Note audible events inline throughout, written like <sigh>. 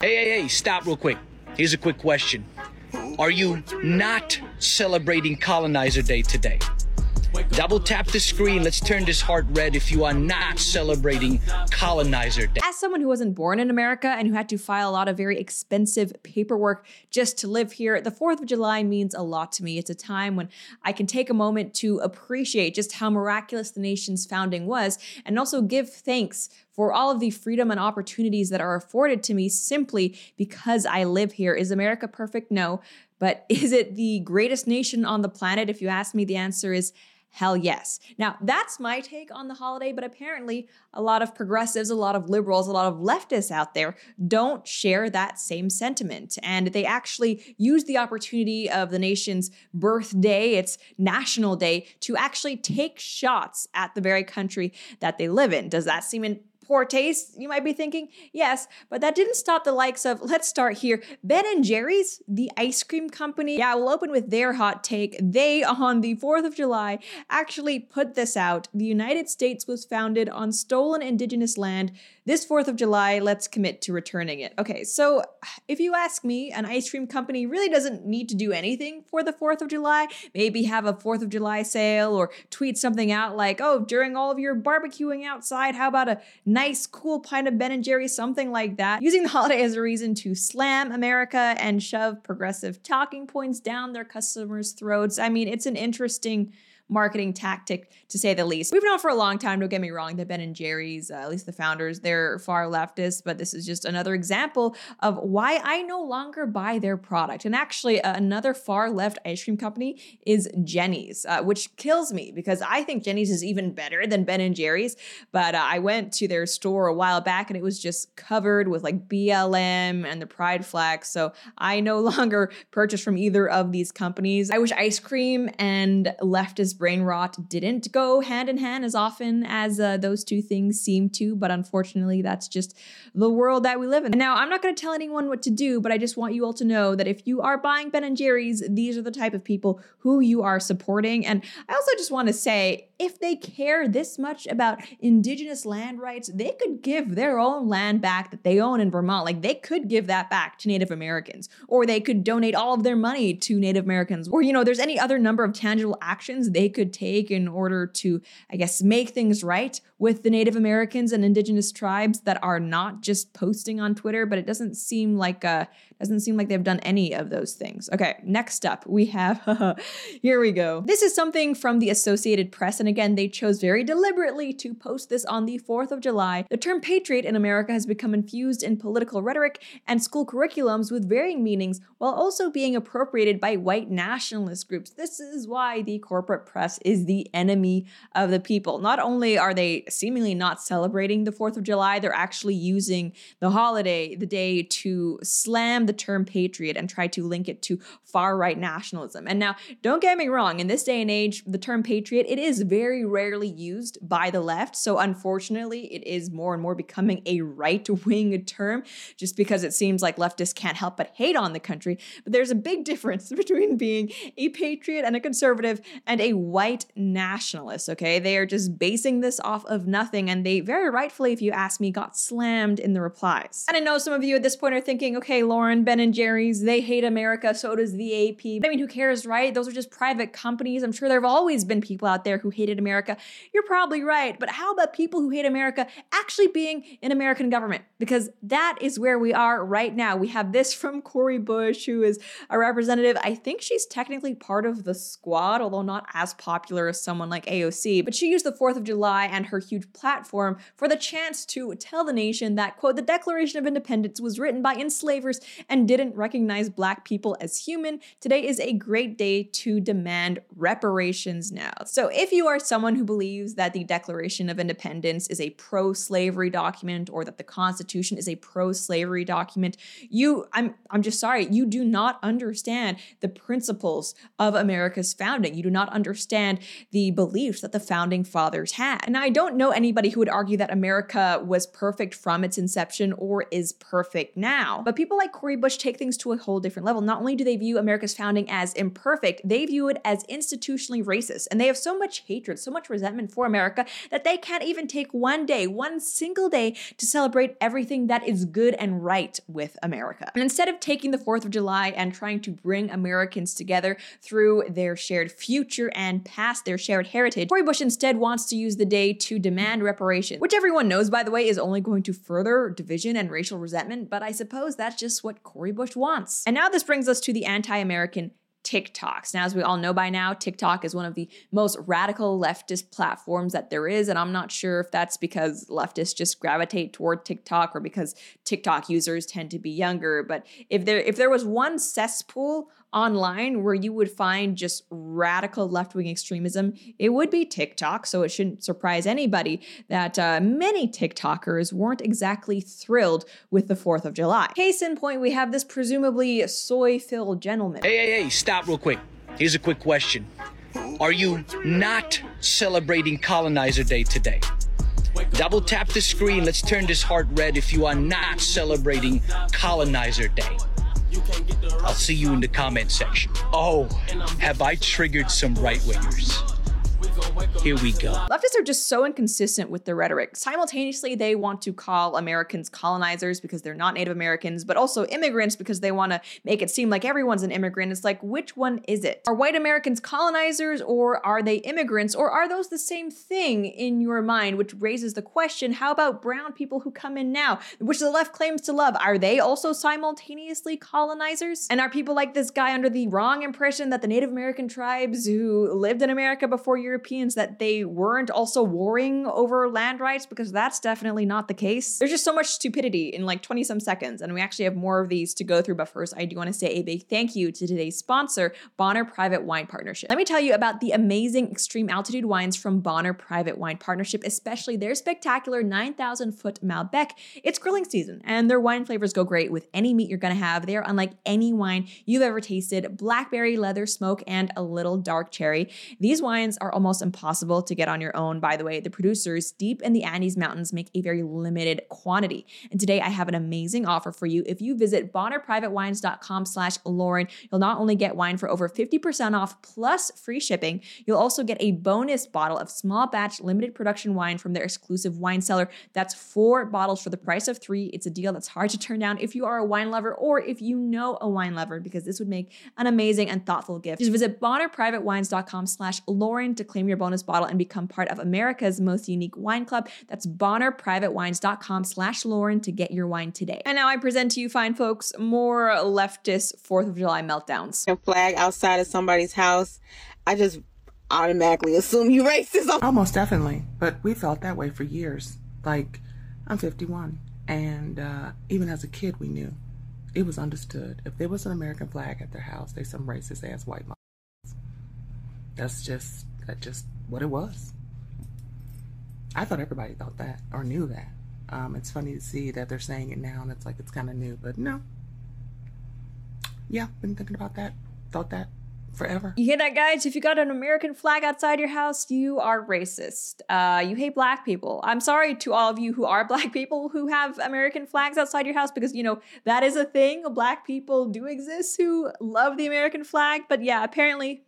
Hey, hey, hey, stop real quick. Here's a quick question. Are you not celebrating Colonizer Day today? Double tap the screen. Let's turn this heart red if you are not celebrating Colonizer Day. As someone who wasn't born in America and who had to file a lot of very expensive paperwork just to live here, the 4th of July means a lot to me. It's a time when I can take a moment to appreciate just how miraculous the nation's founding was and also give thanks for all of the freedom and opportunities that are afforded to me simply because I live here. Is America perfect? No. But <laughs> is it the greatest nation on the planet? If you ask me, the answer is Hell yes. Now, that's my take on the holiday, but apparently a lot of progressives, a lot of liberals, a lot of leftists out there don't share that same sentiment. And they actually use the opportunity of the nation's birthday, its national day, to actually take shots at the very country that they live in. Does that seem in poor taste, you might be thinking? Yes, but that didn't stop the likes of, let's start here, Ben and Jerry's, the ice cream company. Yeah, we'll open with their hot take. They, on the 4th of July, actually put this out. The United States was founded on stolen indigenous land this 4th of July, let's commit to returning it. Okay, so if you ask me, an ice cream company really doesn't need to do anything for the 4th of July. Maybe have a 4th of July sale or tweet something out like, oh, during all of your barbecuing outside, how about a nice, cool pint of Ben and Jerry, something like that. Using the holiday as a reason to slam America and shove progressive talking points down their customers' throats. I mean, it's an interesting marketing tactic to say the least. We've known for a long time, don't get me wrong, that Ben and Jerry's, uh, at least the founders, they're far leftist, but this is just another example of why I no longer buy their product. And actually, uh, another far left ice cream company is Jeni's, uh, which kills me because I think Jeni's is even better than Ben and Jerry's. But uh, I went to their store a while back and it was just covered with like BLM and the pride flag. So I no <laughs> longer purchase from either of these companies. I wish ice cream and leftist brain rot didn't go hand in hand as often as uh, those two things seem to, but unfortunately, that's just the world that we live in. And now, I'm not going to tell anyone what to do, but I just want you all to know that if you are buying Ben and Jerry's, these are the type of people who you are supporting. And I also just want to say, if they care this much about indigenous land rights, they could give their own land back that they own in Vermont. Like they could give that back to Native Americans, or they could donate all of their money to Native Americans, or, you know, there's any other number of tangible actions they could take in order to, I guess, make things right with the Native Americans and indigenous tribes that are not just posting on Twitter, but it doesn't seem like uh doesn't seem like they've done any of those things. Okay, next up we have <laughs> here we go. This is something from the Associated Press, and again, they chose very deliberately to post this on the 4th of July. The term patriot in America has become infused in political rhetoric and school curriculums with varying meanings while also being appropriated by white nationalist groups. This is why the corporate press is the enemy of the people. Not only are they seemingly not celebrating the 4th of July, they're actually using the holiday, the day, to slam the term patriot and try to link it to far right nationalism. And now, don't get me wrong, in this day and age, the term patriot, it is very rarely used by the left. So unfortunately, it is more and more becoming a right wing term just because it seems like leftists can't help but hate on the country. But there's a big difference <laughs> between being a patriot and a conservative and a white nationalist, okay? They are just basing this off of nothing, and they very rightfully, if you ask me, got slammed in the replies. And I know some of you at this point are thinking, okay, Lauren, Ben and Jerry's, they hate America, so does the AP. I mean, who cares, right? Those are just private companies. I'm sure there have always been people out there who hated America. You're probably right, but how about people who hate America actually being in American government? Because that is where we are right now. We have this from Cori Bush, who is a representative. I think she's technically part of the squad, although not as popular as someone like AOC. But she used the 4th of July and her huge platform for the chance to tell the nation that, quote, the Declaration of Independence was written by enslavers and didn't recognize black people as human. Today is a great day to demand reparations now. So if you are someone who believes that the Declaration of Independence is a pro-slavery document or that the Constitution is a pro-slavery document, you I'm I'm just sorry, you do not understand the principles of America's founding. You do not understand the beliefs that the founding fathers had. And I don't know anybody who would argue that America was perfect from its inception or is perfect now. But people like Cori Bush take things to a whole different level. Not only do they view America's founding as imperfect, they view it as institutionally racist. And they have so much hatred hatred, so much resentment for America that they can't even take one day, one single day to celebrate everything that is good and right with America. And instead of taking the 4th of July and trying to bring Americans together through their shared future and past their shared heritage, Cori Bush instead wants to use the day to demand reparations, which everyone knows, by the way, is only going to further division and racial resentment, but I suppose that's just what Cori Bush wants. And now this brings us to the anti American TikToks. Now, as we all know by now, TikTok is one of the most radical leftist platforms that there is. And I'm not sure if that's because leftists just gravitate toward TikTok or because TikTok users tend to be younger. But if there if there was one cesspool online where you would find just radical left wing extremism, it would be TikTok. So it shouldn't surprise anybody that uh, many TikTokers weren't exactly thrilled with the 4th of July. Case in point, we have this presumably soy filled gentleman. Hey, hey, hey, stop real quick. Here's a quick question Are you not celebrating Colonizer Day today? Double tap the screen. Let's turn this heart red if you are not celebrating Colonizer Day. I'll see you in the comment section. Oh, have I triggered some right wingers? Here we go. Leftists are just so inconsistent with their rhetoric. Simultaneously, they want to call Americans colonizers because they're not Native Americans, but also immigrants because they want to make it seem like everyone's an immigrant. It's like, which one is it? Are white Americans colonizers or are they immigrants or are those the same thing in your mind? Which raises the question how about brown people who come in now, which the left claims to love? Are they also simultaneously colonizers? And are people like this guy under the wrong impression that the Native American tribes who lived in America before Europeans that they weren't also warring over land rights because that's definitely not the case. There's just so much stupidity in like 20 some seconds, and we actually have more of these to go through. But first, I do want to say a big thank you to today's sponsor, Bonner Private Wine Partnership. Let me tell you about the amazing extreme altitude wines from Bonner Private Wine Partnership, especially their spectacular 9,000 foot Malbec. It's grilling season, and their wine flavors go great with any meat you're gonna have. They are unlike any wine you've ever tasted blackberry, leather, smoke, and a little dark cherry. These wines are almost impossible to get on your own. By the way, the producers deep in the Andes Mountains make a very limited quantity. And today I have an amazing offer for you. If you visit bonnerprivatewines.com slash Lauren, you'll not only get wine for over 50% off plus free shipping, you'll also get a bonus bottle of small batch limited production wine from their exclusive wine cellar. That's four bottles for the price of three. It's a deal that's hard to turn down if you are a wine lover or if you know a wine lover, because this would make an amazing and thoughtful gift. Just visit bonnerprivatewines.com slash Lauren to claim your bonus bottle and become part of America's most unique wine club. That's bonnerprivatewines.com slash Lauren to get your wine today. And now I present to you, fine folks, more leftist 4th of July meltdowns. A flag outside of somebody's house, I just automatically assume you racist. <laughs> Almost definitely, but we felt that way for years. Like, I'm 51, and uh, even as a kid, we knew. It was understood. If there was an American flag at their house, they some racist ass white mom. That's just that just what it was. I thought everybody thought that or knew that. Um, it's funny to see that they're saying it now and it's like it's kind of new, but no. Yeah, been thinking about that. Thought that forever. You hear that, guys? If you got an American flag outside your house, you are racist. Uh, you hate black people. I'm sorry to all of you who are <laughs> black people who have American flags outside your house because, you know, that is a thing. Black people do exist who love the American flag. But yeah, apparently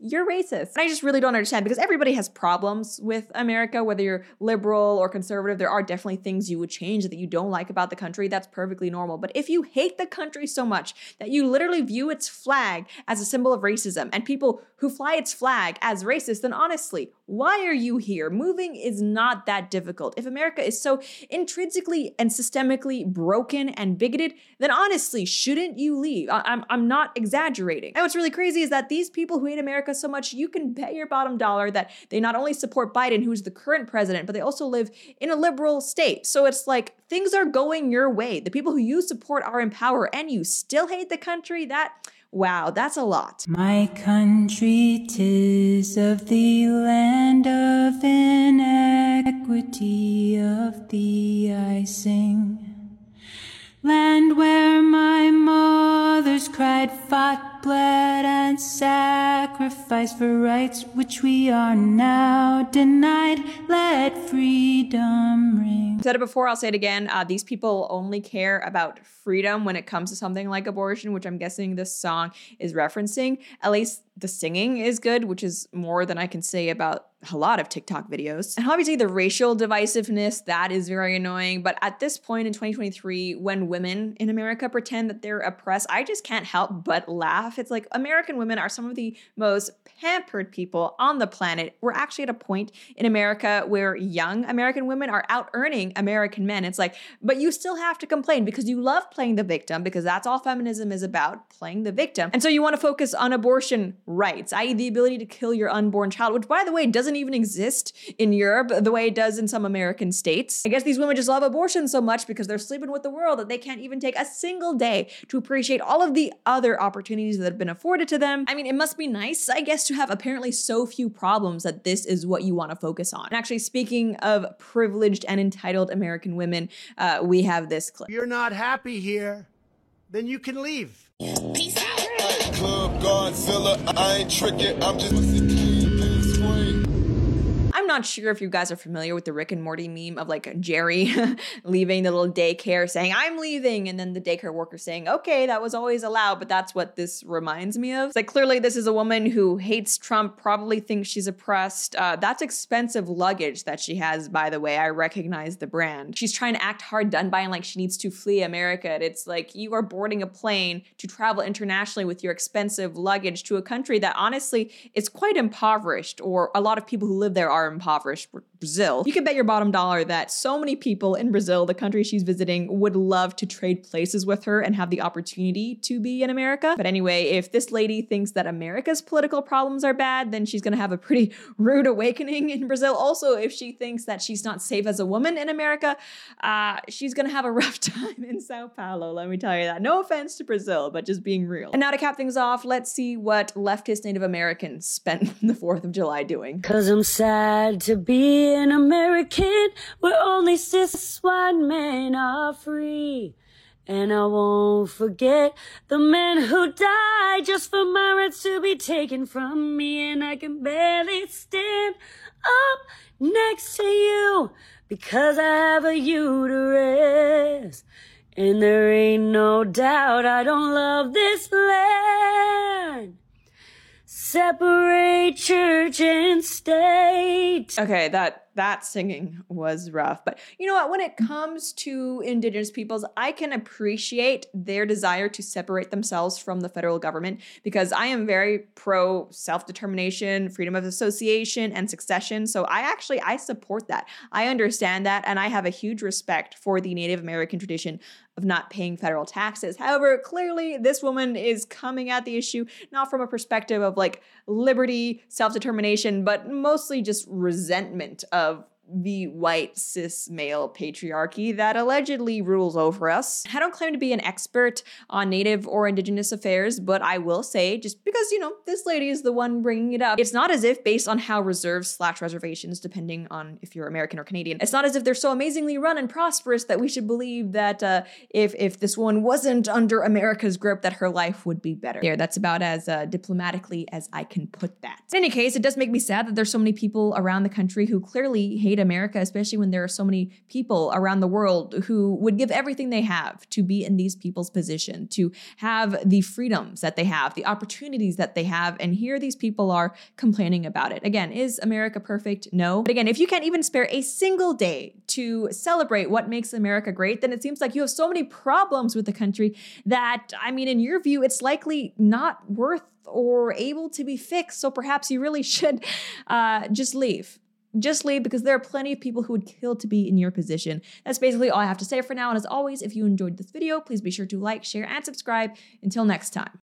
you're racist. And I just really don't understand because everybody has problems with America, whether you're liberal or conservative. There are definitely things you would change that you don't like about the country. That's perfectly normal. But if you hate the country so much that you literally view its flag as a symbol of racism and people who fly its flag as racist, then honestly, why are you here? Moving is not that difficult. If America is so intrinsically and systemically broken and bigoted, then honestly, shouldn't you leave? I- I'm, I'm not exaggerating. And what's really crazy is that these people who hate America so much, you can bet your bottom dollar that they not only support Biden, who's the current president, but they also live in a liberal state. So it's like things are going your way. The people who you support are in power and you still hate the country. That Wow, that's a lot. My country, tis of the land of inequity, of the I sing. Land where my mothers cried, fought, bled, and sacrificed for rights which we are now denied. Let freedom ring. I said it before, I'll say it again. Uh, these people only care about freedom when it comes to something like abortion, which I'm guessing this song is referencing. At least the singing is good, which is more than I can say about a lot of TikTok videos. And obviously, the racial divisiveness, that is very annoying. But at this point in 2023, when women in America pretend that they're oppressed, I just can't help but laugh. It's like American women are some of the most pampered people on the planet. We're actually at a point in America where young American women are out earning American men. It's like, but you still have to complain because you love playing the victim, because that's all feminism is about playing the victim. And so you want to focus on abortion rights, i.e., the ability to kill your unborn child, which, by the way, doesn't even exist in Europe the way it does in some American states. I guess these women just love abortion so much because they're sleeping with the world that they can't even take a single day to appreciate all of the other opportunities that have been afforded to them. I mean, it must be nice, I guess, to have apparently so few problems that this is what you want to focus on. And actually, speaking of privileged and entitled American women, uh, we have this clip. You're not happy here, then you can leave. Peace out. Club Godzilla, I ain't tricking, I'm just not sure if you guys are familiar with the Rick and Morty meme of like Jerry <laughs> leaving the little daycare saying, I'm leaving. And then the daycare worker saying, okay, that was always allowed. But that's what this reminds me of. It's like clearly this is a woman who hates Trump, probably thinks she's oppressed. Uh, that's expensive luggage that she has, by the way. I recognize the brand. She's trying to act hard done by and like she needs to flee America. And it's like you are boarding a plane to travel internationally with your expensive luggage to a country that honestly is quite impoverished, or a lot of people who live there are impoverished Brazil, you can bet your bottom dollar that so many people in Brazil, the country she's visiting, would love to trade places with her and have the opportunity to be in America. But anyway, if this lady thinks that America's political problems are bad, then she's gonna have a pretty <laughs> rude awakening in Brazil. Also, if she thinks that she's not safe as a woman in America, uh, she's gonna have a rough <laughs> time in Sao Paulo, let me tell you that. No offense to Brazil, but just being real. And now to cap things off, let's see what leftist Native Americans spent <laughs> the 4th of July doing. Cause I'm sad to be an American where only cis white men are free. And I won't forget the men who died just for my rights to be taken from me. And I can barely stand up next to you because I have a uterus. And there ain't no doubt I don't love this land. Separate church and state. Okay, that that singing was rough. But you know what? When it mm. comes to Indigenous peoples, I can appreciate their desire to separate themselves from the federal government because I am very pro self determination, freedom of association, and succession. So I actually I support that. I understand that, and I have a huge respect for the Native American tradition of not paying federal taxes. However, clearly this woman is coming at the issue not from a perspective of like liberty, self determination, but mostly just resentment of of the white cis male patriarchy that allegedly rules over us. I don't claim to be an expert on Native or Indigenous affairs, but I will say, just because, you know, this lady is the one bringing it up, it's not as if, based on how reserves slash reservations, depending on if you're American or Canadian, it's not as if they're so amazingly run and prosperous that we should believe that uh, if, if this one wasn't under America's grip, that her life would be better. There, that's about as uh, diplomatically as I can put that. In any case, it does make me sad that there's so many people around the country who clearly hate America, especially when there are so many people around the world who would give everything they have to be in these people's position, to have the freedoms that they have, the opportunities that they have. And here these people are complaining about it. Again, is America perfect? No. But again, if you can't even spare a single day to celebrate what makes America great, then it seems like you have so many problems with the country that, I mean, in your view, it's likely not worth or able to be fixed. So perhaps you really <laughs> should uh, just leave just leave because there are plenty of people who would kill to be in your position. That's basically all I have to say for now. And as always, if you enjoyed this video, please be sure to like, share, and subscribe. Until next time.